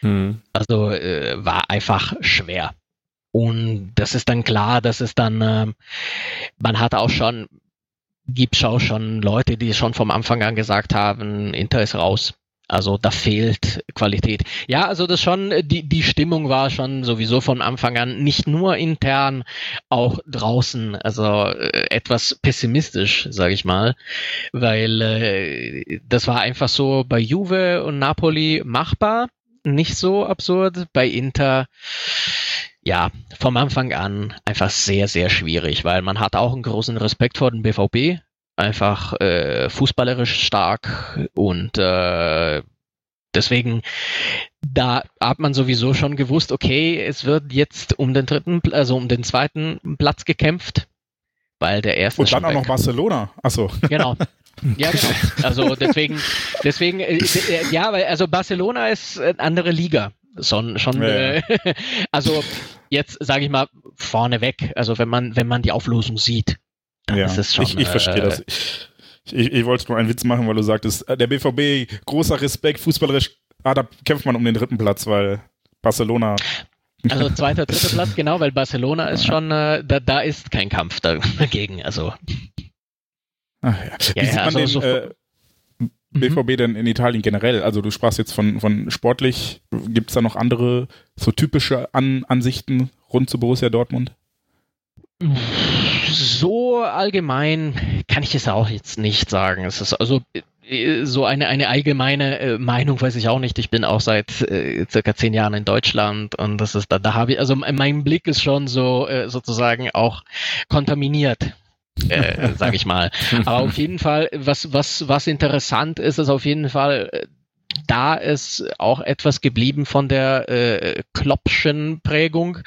Mhm. Also äh, war einfach schwer. Und das ist dann klar, dass es dann, äh, man hat auch schon gibt auch schon Leute, die schon vom Anfang an gesagt haben, Inter ist raus. Also da fehlt Qualität. Ja, also das schon, die, die Stimmung war schon sowieso von Anfang an nicht nur intern, auch draußen, also äh, etwas pessimistisch, sage ich mal, weil äh, das war einfach so bei Juve und Napoli machbar, nicht so absurd, bei Inter ja, vom Anfang an einfach sehr, sehr schwierig, weil man hat auch einen großen Respekt vor dem BVB, einfach äh, fußballerisch stark und äh, deswegen da hat man sowieso schon gewusst, okay, es wird jetzt um den dritten, also um den zweiten Platz gekämpft, weil der erste und dann auch weg. noch Barcelona. Achso. Genau. Ja, genau. Also deswegen, deswegen, äh, äh, ja, weil also Barcelona ist eine andere Liga. Schon, schon, ja, ja. Äh, also jetzt sage ich mal vorneweg, also wenn man, wenn man die Auflösung sieht, dann ja, ist es schon. ich, ich verstehe äh, das. Ich, ich wollte nur einen Witz machen, weil du sagtest, äh, der BVB, großer Respekt, fußballerisch, ah, da kämpft man um den dritten Platz, weil Barcelona. Also zweiter, dritter Platz, genau, weil Barcelona ist schon, äh, da, da ist kein Kampf dagegen. Also Ach ja. Wie Ja, sieht ja, man also den so- äh, BVB denn in Italien generell? Also du sprachst jetzt von, von sportlich, gibt es da noch andere so typische An Ansichten rund zu Borussia Dortmund? so allgemein kann ich es auch jetzt nicht sagen. Es ist also äh, so eine, eine allgemeine äh, Meinung weiß ich auch nicht. Ich bin auch seit äh, circa zehn Jahren in Deutschland und das ist da, da habe ich, also mein Blick ist schon so äh, sozusagen auch kontaminiert. Äh, sag ich mal. Aber auf jeden Fall, was, was, was interessant ist, ist auf jeden Fall, äh, da ist auch etwas geblieben von der äh, Kloppschen Prägung.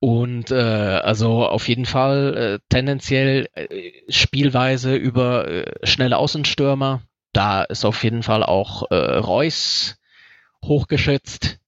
Und äh, also auf jeden Fall äh, tendenziell äh, Spielweise über äh, schnelle Außenstürmer. Da ist auf jeden Fall auch äh, Reus hochgeschätzt.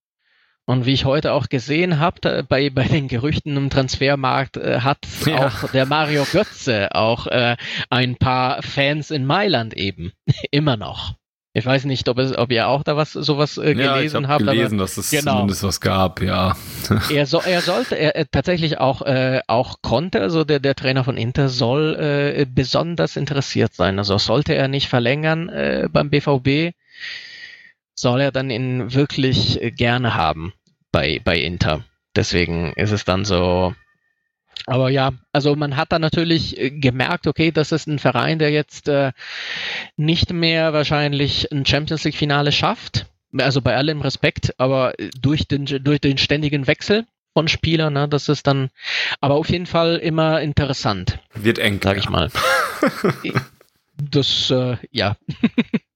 Und wie ich heute auch gesehen habe, bei, bei den Gerüchten im Transfermarkt äh, hat Ja. auch der Mario Götze auch äh, ein paar Fans in Mailand eben. Immer noch. Ich weiß nicht, ob, es, ob ihr auch da was sowas äh, ja, ich gelesen hab habt. aber- gelesen, dass es Genau. zumindest was gab, ja. er, so, er sollte, er, er tatsächlich auch, äh, auch konnte, also der, der Trainer von Inter soll äh, besonders interessiert sein. Also sollte er nicht verlängern äh, beim BVB, soll er dann ihn wirklich äh, gerne haben bei, bei Inter. Deswegen ist es dann so. Aber ja, also man hat dann natürlich äh, gemerkt, okay, das ist ein Verein, der jetzt äh, nicht mehr wahrscheinlich ein Champions League Finale schafft. Also bei allem Respekt, aber äh, durch den, durch den ständigen Wechsel von Spielern, ne, das ist dann, aber auf jeden Fall immer interessant, Wird eng. sag ich mal. Das, äh, ja.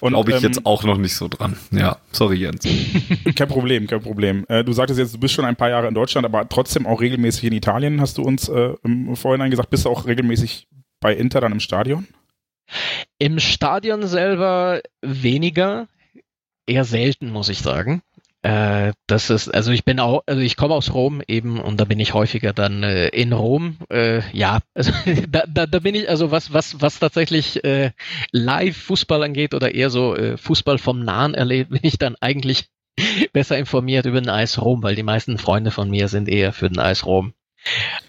Und Glaube ich ähm, jetzt auch noch nicht so dran. Ja, sorry Jens. Kein Problem, kein Problem. Äh, du sagtest jetzt, du bist schon ein paar Jahre in Deutschland, aber trotzdem auch regelmäßig in Italien, hast du uns äh, im Vorhinein gesagt. Bist du auch regelmäßig bei Inter dann im Stadion? Im Stadion selber weniger, eher selten, muss ich sagen. Äh, das ist, also ich bin auch, also ich komme aus Rom eben und da bin ich häufiger dann äh, in Rom. Äh, ja, also da, da, da bin ich, also was, was, was tatsächlich äh, Live-Fußball angeht oder eher so äh, Fußball vom Nahen erlebt, bin ich dann eigentlich besser informiert über den Eis Rom, weil die meisten Freunde von mir sind eher für den Eis Rom.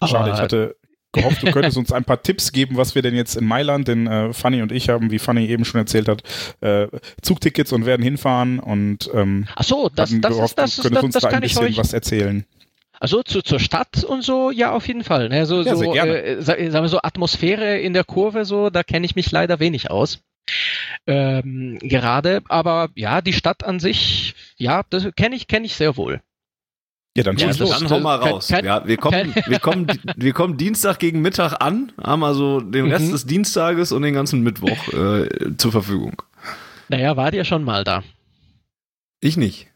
Schade, ich hatte gehofft, du könntest uns ein paar Tipps geben, was wir denn jetzt in Mailand, denn äh, Fanny und ich haben, wie Fanny eben schon erzählt hat, äh, Zugtickets und werden hinfahren und ähm, Ach so, das, das, gehofft, ist, das, könntest das, uns das da ein kann ich bisschen euch was erzählen. Also zu, zur Stadt und so, ja, auf jeden Fall. Ne? So, Ja, so. Äh, sa- sagen wir so, Atmosphäre in der Kurve, so, da kenne ich mich leider wenig aus. Ähm, gerade, aber ja, die Stadt an sich, ja, das kenne ich, kenne ich sehr wohl. Ja, dann Ja, das- los. Dann hau mal raus. kein- ja, wir kommen, wir kommen, wir kommen Dienstag gegen Mittag an, haben also den Rest Mhm. des Dienstages und den ganzen Mittwoch äh, zur Verfügung. Naja, wart ihr schon mal da? Ich nicht.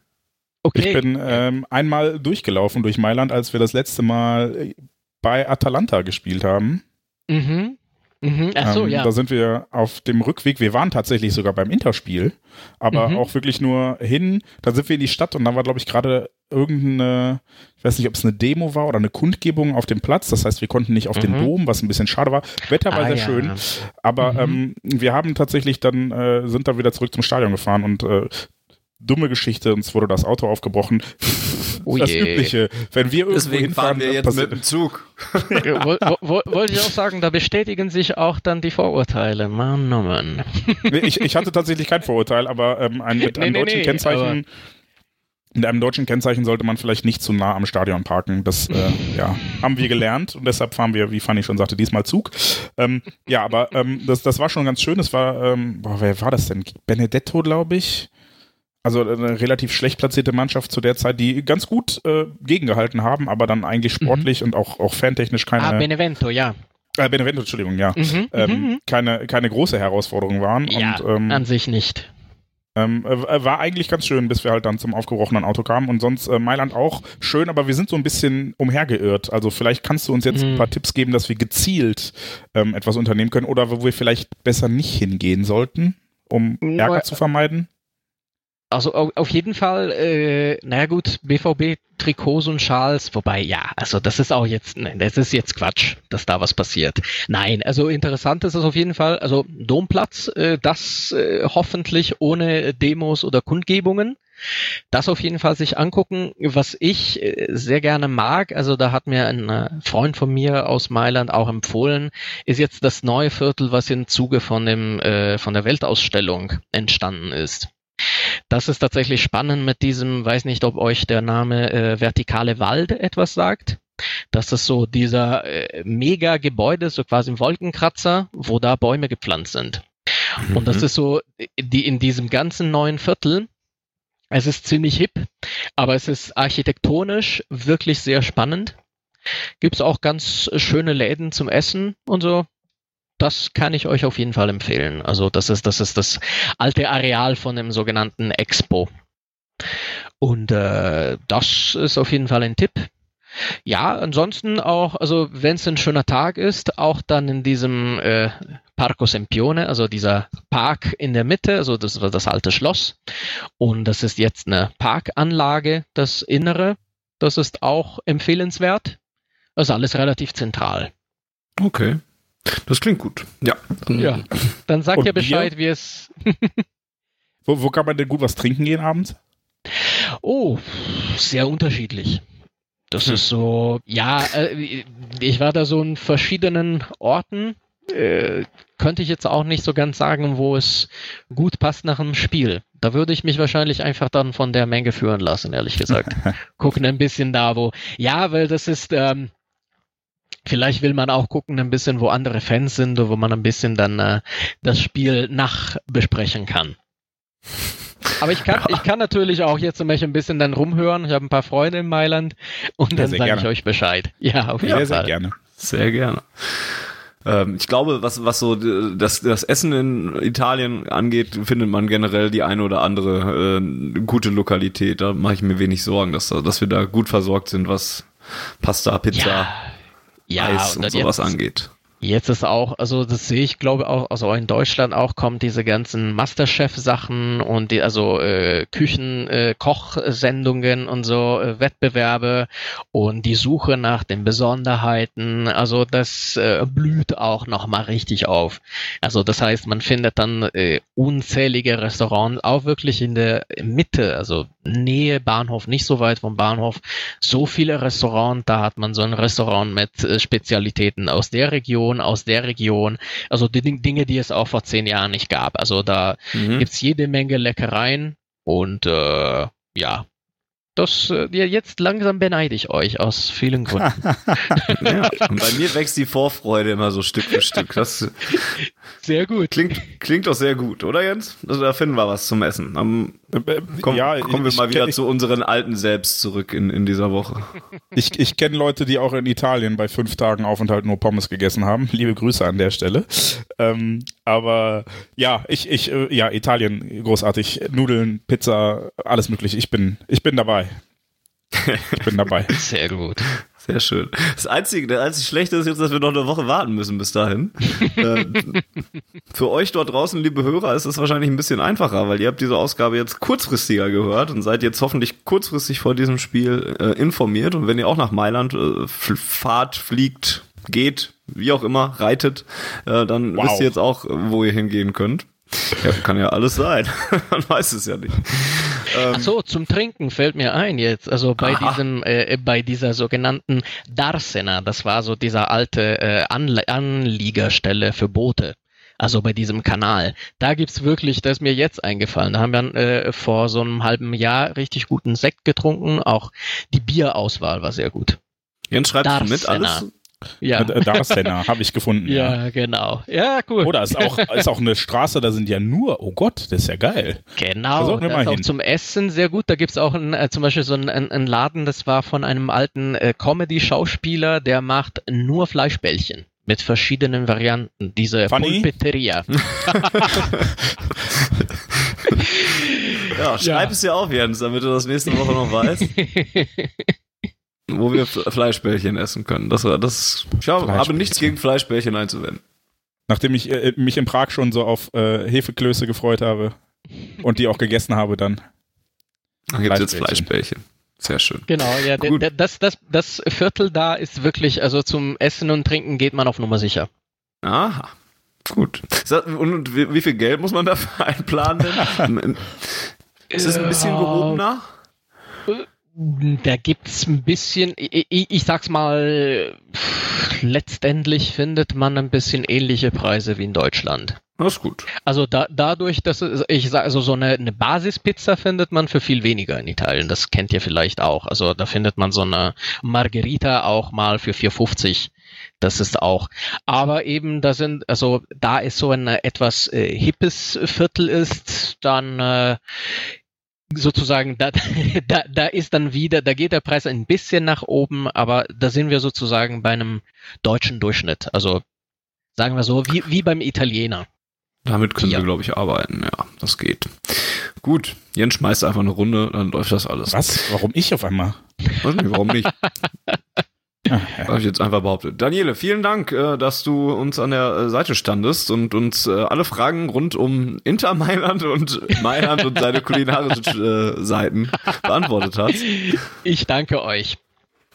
Okay. Ich bin ähm, einmal durchgelaufen durch Mailand, als wir das letzte Mal äh, bei Atalanta gespielt haben. mhm. Mhm. Ach so, ähm, ja. Da sind wir auf dem Rückweg. Wir waren tatsächlich sogar beim Interspiel, aber Mhm. auch wirklich nur hin. Da sind wir in die Stadt und da war, glaube ich, gerade irgendeine, ich weiß nicht, ob es eine Demo war oder eine Kundgebung auf dem Platz. Das heißt, wir konnten nicht auf den Mhm. Dom, was ein bisschen schade war. Wetter war Ah, sehr ja. schön, aber Mhm. ähm, wir haben tatsächlich dann, äh, sind dann wieder zurück zum Stadion gefahren und äh, dumme Geschichte, uns wurde das Auto aufgebrochen. Oh das je. Übliche. Wenn wir irgendwo Deswegen hinfahren, fahren wir jetzt passiert- mit dem Zug. Wollte ich auch sagen, da bestätigen sich auch dann die Vorurteile. Mann, oh Mann. Nee, ich, ich hatte tatsächlich kein Vorurteil, aber ähm, ein, mit Nee, einem nee, deutschen nee, Kennzeichen. Mit einem deutschen Kennzeichen sollte man vielleicht nicht zu nah am Stadion parken. Das äh, ja, haben wir gelernt und deshalb fahren wir, wie Fanny schon sagte, diesmal Zug. Ähm, ja, aber ähm, das, das war schon ganz schön. Es war, ähm, boah, wer war das denn? Benedetto, glaube ich. Also eine relativ schlecht platzierte Mannschaft zu der Zeit, die ganz gut äh, gegengehalten haben, aber dann eigentlich sportlich und auch, auch fantechnisch keine. Ah, Benevento, ja. äh, Benevento, Entschuldigung, ja. Mhm, Ähm, mhm. keine, keine große Herausforderung waren. Ja, und, ähm, an sich nicht. ähm, äh, war eigentlich ganz schön, bis wir halt dann zum aufgebrochenen Auto kamen. Und sonst äh, Mailand auch schön, aber wir sind so ein bisschen umhergeirrt. Also vielleicht kannst du uns jetzt Mhm. ein paar Tipps geben, dass wir gezielt ähm, etwas unternehmen können oder wo wir vielleicht besser nicht hingehen sollten, um Ärger zu vermeiden. Also auf jeden Fall, äh, naja gut, BVB Trikots und Schals, wobei ja, also das ist auch jetzt, nein, das ist jetzt Quatsch, dass da was passiert. Nein, also interessant ist es auf jeden Fall, also Domplatz, äh, das äh, hoffentlich ohne Demos oder Kundgebungen. Das auf jeden Fall sich angucken, was ich äh, sehr gerne mag, also da hat mir ein äh, Freund von mir aus Mailand auch empfohlen, ist jetzt das neue Viertel, was im Zuge von dem äh, von der Weltausstellung entstanden ist. Das ist tatsächlich spannend mit diesem, weiß nicht, ob euch der Name äh, Vertikale Wald etwas sagt. Das ist so dieser äh, Mega-Gebäude, so quasi ein Wolkenkratzer, wo da Bäume gepflanzt sind. Mhm. Und das mhm. ist so, die in diesem ganzen neuen Viertel, es ist ziemlich hip, aber es ist architektonisch wirklich sehr spannend. Gibt es auch ganz schöne Läden zum Essen und so das kann ich euch auf jeden Fall empfehlen. Also das ist, das ist das alte Areal von dem sogenannten Expo. Und äh, das ist auf jeden Fall ein Tipp. Ja, ansonsten auch, also wenn es ein schöner Tag ist, auch dann in diesem äh, Parco Sempione, also dieser Park in der Mitte, also das war das alte Schloss. Und das ist jetzt eine Parkanlage, das Innere. Das ist auch empfehlenswert. Also alles relativ zentral. Okay. Das klingt gut. Ja. Ja. Dann sagt ihr Bescheid, wie es. wo, wo kann man denn gut was trinken gehen abends? Oh, sehr unterschiedlich. Das hm. ist so, ja, äh, ich war da so in verschiedenen Orten. Äh, könnte ich jetzt auch nicht so ganz sagen, wo es gut passt nach einem Spiel. Da würde ich mich wahrscheinlich einfach dann von der Menge führen lassen, ehrlich gesagt. Gucken ein bisschen da, wo. Ja, weil das ist, ähm, Vielleicht will man auch gucken, ein bisschen, wo andere Fans sind, wo man ein bisschen dann äh, das Spiel nachbesprechen kann. Aber ich kann, ich kann natürlich auch jetzt ein bisschen dann rumhören. Ich habe ein paar Freunde in Mailand und ja, dann sage ich euch Bescheid. Ja, auf jeden sehr, Fall. Sehr gerne. Sehr gerne. Ähm, ich glaube, was, was so das, das Essen in Italien angeht, findet man generell die eine oder andere äh, gute Lokalität. Da mache ich mir wenig Sorgen, dass, dass wir da gut versorgt sind, was Pasta, Pizza. Ja ja, Eis und, und sowas angeht. Jetzt ist auch, also das sehe ich, glaube auch, also in Deutschland auch kommen diese ganzen Masterchef-Sachen und die, also äh, Küchen, äh, Kochsendungen und so, äh, Wettbewerbe und die Suche nach den Besonderheiten, also das äh, blüht auch nochmal richtig auf. Also das heißt, man findet dann äh, unzählige Restaurants, auch wirklich in der Mitte, also Nähe Bahnhof, nicht so weit vom Bahnhof, so viele Restaurants, da hat man so ein Restaurant mit äh, Spezialitäten aus der Region, aus der Region. Also die Dinge, die es auch vor zehn Jahren nicht gab. Also da mhm. es jede Menge Leckereien und äh, ja, das, äh, jetzt langsam beneide ich euch aus vielen Gründen. ja, bei mir wächst die Vorfreude immer so Stück für Stück. Das sehr gut. Klingt, klingt doch sehr gut, oder Jens? Also da finden wir was zum Essen. Am, äh, komm, ja, kommen wir mal wieder kenn, zu unseren alten Selbst zurück in, in dieser Woche. Ich, ich kenne Leute, die auch in Italien bei fünf Tagen Aufenthalt nur Pommes gegessen haben. Liebe Grüße an der Stelle. Ähm, aber ja, ich, ich, äh, ja, Italien großartig. Nudeln, Pizza, alles mögliche. Ich bin, ich bin dabei. Ich bin dabei. Sehr gut. Sehr schön. Das einzige, der einzig Schlechte ist jetzt, dass wir noch eine Woche warten müssen bis dahin. äh, für euch dort draußen, liebe Hörer, ist es wahrscheinlich ein bisschen einfacher, weil ihr habt diese Ausgabe jetzt kurzfristiger gehört und seid jetzt hoffentlich kurzfristig vor diesem Spiel äh, informiert. Und wenn ihr auch nach Mailand äh, fahrt, fliegt, geht, wie auch immer, reitet, äh, dann wow. wisst ihr jetzt auch, wo ihr hingehen könnt. Ja, kann ja alles sein. Man weiß es ja nicht. Ähm, Ach so, zum Trinken fällt mir ein jetzt. Also bei aha. diesem, äh, bei dieser sogenannten Darsena, das war so dieser alte äh, Anle Anliegerstelle für Boote. Also bei diesem Kanal. Da gibt's wirklich, das ist mir jetzt eingefallen. Da haben wir äh, vor so einem halben Jahr richtig guten Sekt getrunken. Auch die Bierauswahl war sehr gut. Jens schreibt Darsena. mit alles. Ja. Äh, Darsteller habe ich gefunden. Ja, ja, genau. Ja, cool. Oder ist auch, ist auch eine Straße, da sind ja nur, oh Gott, das ist ja geil. Genau, das, ist auch zum Essen sehr gut. Da gibt es auch ein, äh, zum Beispiel so einen ein Laden, das war von einem alten äh, Comedy-Schauspieler, der macht nur Fleischbällchen mit verschiedenen Varianten. Diese Funny? Pulpeteria. ja, schreib ja. es dir auf, Jens, damit du das nächste Woche noch weißt. wo wir Fleischbällchen essen können. Das war das. Ich habe nichts gegen Fleischbällchen einzuwenden. Nachdem ich äh, mich in Prag schon so auf äh, Hefeklöße gefreut habe und die auch gegessen habe, dann Dann gibt es jetzt Fleischbällchen. Sehr schön. Genau, ja, das, das, das Viertel da ist wirklich, also zum Essen und Trinken geht man auf Nummer sicher. Aha. Gut. Und wie viel Geld muss man dafür einplanen ist es ein bisschen gehobener? Da gibt's ein bisschen, ich, ich sag's mal, letztendlich findet man ein bisschen ähnliche Preise wie in Deutschland. Das ist gut. Also da, dadurch, dass ich sage, also so eine, eine Basispizza findet man für viel weniger in Italien. Das kennt ihr vielleicht auch. Also da findet man so eine Margherita auch mal für 4,50. Das ist auch. Aber eben, da sind, also da ist so ein etwas äh, hippes Viertel ist, dann äh, sozusagen, da, da, da ist dann wieder, da geht der Preis ein bisschen nach oben, aber da sind wir sozusagen bei einem deutschen Durchschnitt. Also sagen wir so, wie, wie beim Italiener. Damit können ja. wir, glaube ich, arbeiten. Ja, das geht. Gut, Jens schmeißt einfach eine Runde, dann läuft das alles. Was? Warum ich auf einmal? Weiß nicht, warum nicht? Habe ich jetzt einfach behauptet. Daniele, vielen Dank, äh, dass du uns an der äh, Seite standest und uns äh, alle Fragen rund um Inter Mailand und Mailand und seine kulinarischen Seiten beantwortet hast. Ich danke euch.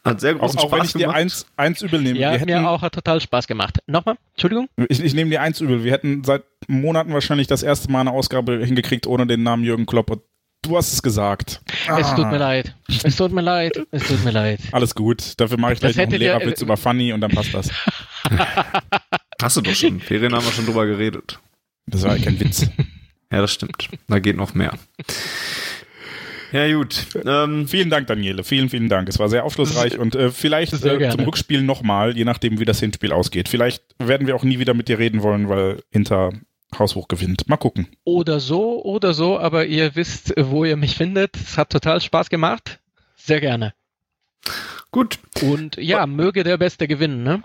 Hat sehr großen auch, auch Spaß wenn ich gemacht. dir eins, eins übel nehme. Ja, hätten, mir auch hat total Spaß gemacht. Nochmal, Entschuldigung? Ich, ich nehme dir eins übel. Wir hätten seit Monaten wahrscheinlich das erste Mal eine Ausgabe hingekriegt ohne den Namen Jürgen Klopp. Du hast es gesagt. Ah. Es tut mir leid. Es tut mir leid. Es tut mir leid. Alles gut. Dafür mache ich gleich noch einen Lehrerwitz über Funny und dann passt das. Hast du doch schon. Ferien haben wir schon drüber geredet. Das war kein Witz. Ja, das stimmt. Da geht noch mehr. Ja, gut. Ähm, vielen Dank, Daniele. Vielen, vielen Dank. Es war sehr aufschlussreich und äh, vielleicht äh, zum Rückspiel nochmal, je nachdem, wie das Hinspiel ausgeht. Vielleicht werden wir auch nie wieder mit dir reden wollen, weil Inter haushoch gewinnt. Mal gucken. Oder so, oder so, aber ihr wisst, wo ihr mich findet. Es hat total Spaß gemacht. Sehr gerne. Gut. Und ja, möge der Beste gewinnen, ne?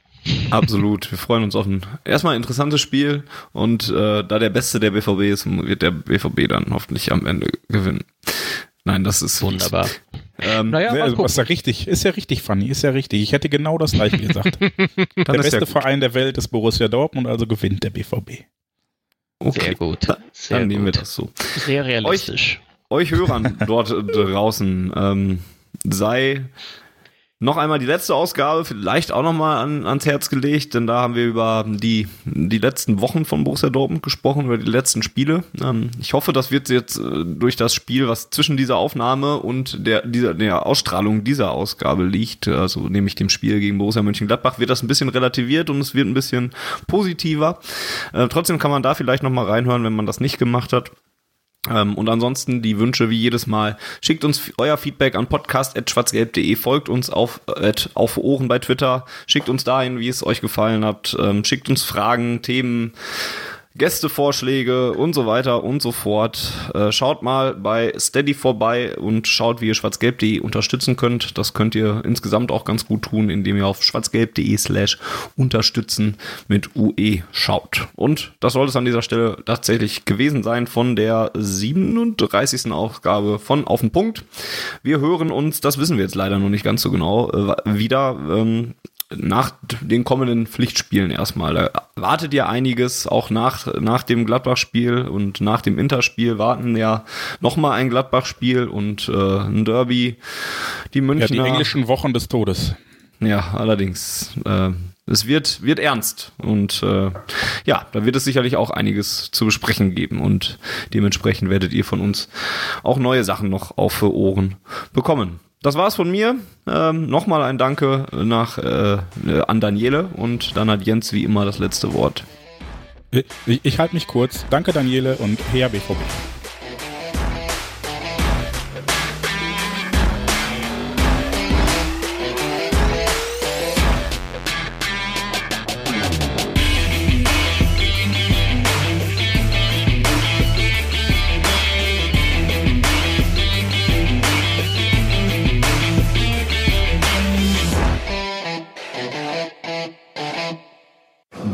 Absolut. Wir freuen uns auf ein erstmal ein interessantes Spiel und äh, da der Beste der BVB ist, wird der BVB dann hoffentlich am Ende gewinnen. Nein, das ist wunderbar. Ähm, naja, also, ist ja richtig, ist ja richtig funny, ist ja richtig. Ich hätte genau das gleiche gesagt. der beste Verein der Welt ist Borussia Dortmund, also gewinnt der BVB. Okay. Sehr gut. Sehr Dann nehmen wir das so. Sehr realistisch. Euch, euch Hörern dort draußen ähm, sei noch einmal die letzte Ausgabe vielleicht auch nochmal an, ans Herz gelegt, denn da haben wir über die, die letzten Wochen von Borussia Dortmund gesprochen, über die letzten Spiele. Ähm, ich hoffe, das wird jetzt äh, durch das Spiel, was zwischen dieser Aufnahme und der, dieser, der Ausstrahlung dieser Ausgabe liegt, also nämlich dem Spiel gegen Borussia Mönchengladbach, wird das ein bisschen relativiert und es wird ein bisschen positiver. Äh, trotzdem kann man da vielleicht nochmal reinhören, wenn man das nicht gemacht hat. Ähm, und ansonsten die Wünsche wie jedes Mal. Schickt uns euer Feedback an podcast.schwarzgelb.de, folgt uns auf, auf Ohren bei Twitter, schickt uns dahin, wie es euch gefallen hat, ähm, schickt uns Fragen, Themen, Gästevorschläge und so weiter und so fort. Äh, schaut mal bei Steady vorbei und schaut, wie ihr schwarzgelb.de unterstützen könnt. Das könnt ihr insgesamt auch ganz gut tun, indem ihr auf schwarzgelb.de slash unterstützen mit UE schaut. Und das soll es an dieser Stelle tatsächlich gewesen sein von der 37. Ausgabe von Auf den Punkt. Wir hören uns, das wissen wir jetzt leider noch nicht ganz so genau, äh, wieder ähm, nach den kommenden Pflichtspielen erstmal. Da wartet ja einiges, auch nach, nach dem Gladbach-Spiel und nach dem Inter-Spiel warten ja nochmal ein Gladbach-Spiel und äh, ein Derby. Die Münchner. Ja, die englischen Wochen des Todes. Ja, allerdings. Äh, es wird, wird ernst und äh, ja, da wird es sicherlich auch einiges zu besprechen geben und dementsprechend werdet ihr von uns auch neue Sachen noch auf Ohren bekommen das war's von mir. Ähm, Nochmal ein Danke nach, äh, an Daniele und dann hat Jens wie immer das letzte Wort. Ich, ich, halte mich kurz. Danke Daniele und her BVB.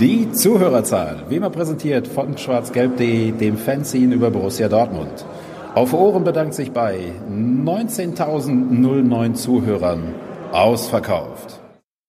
Die Zuhörerzahl, wie immer präsentiert von schwarzgelb.de, dem Fanzine über Borussia Dortmund. Auf Ohren bedankt sich bei 19.009 Zuhörern ausverkauft.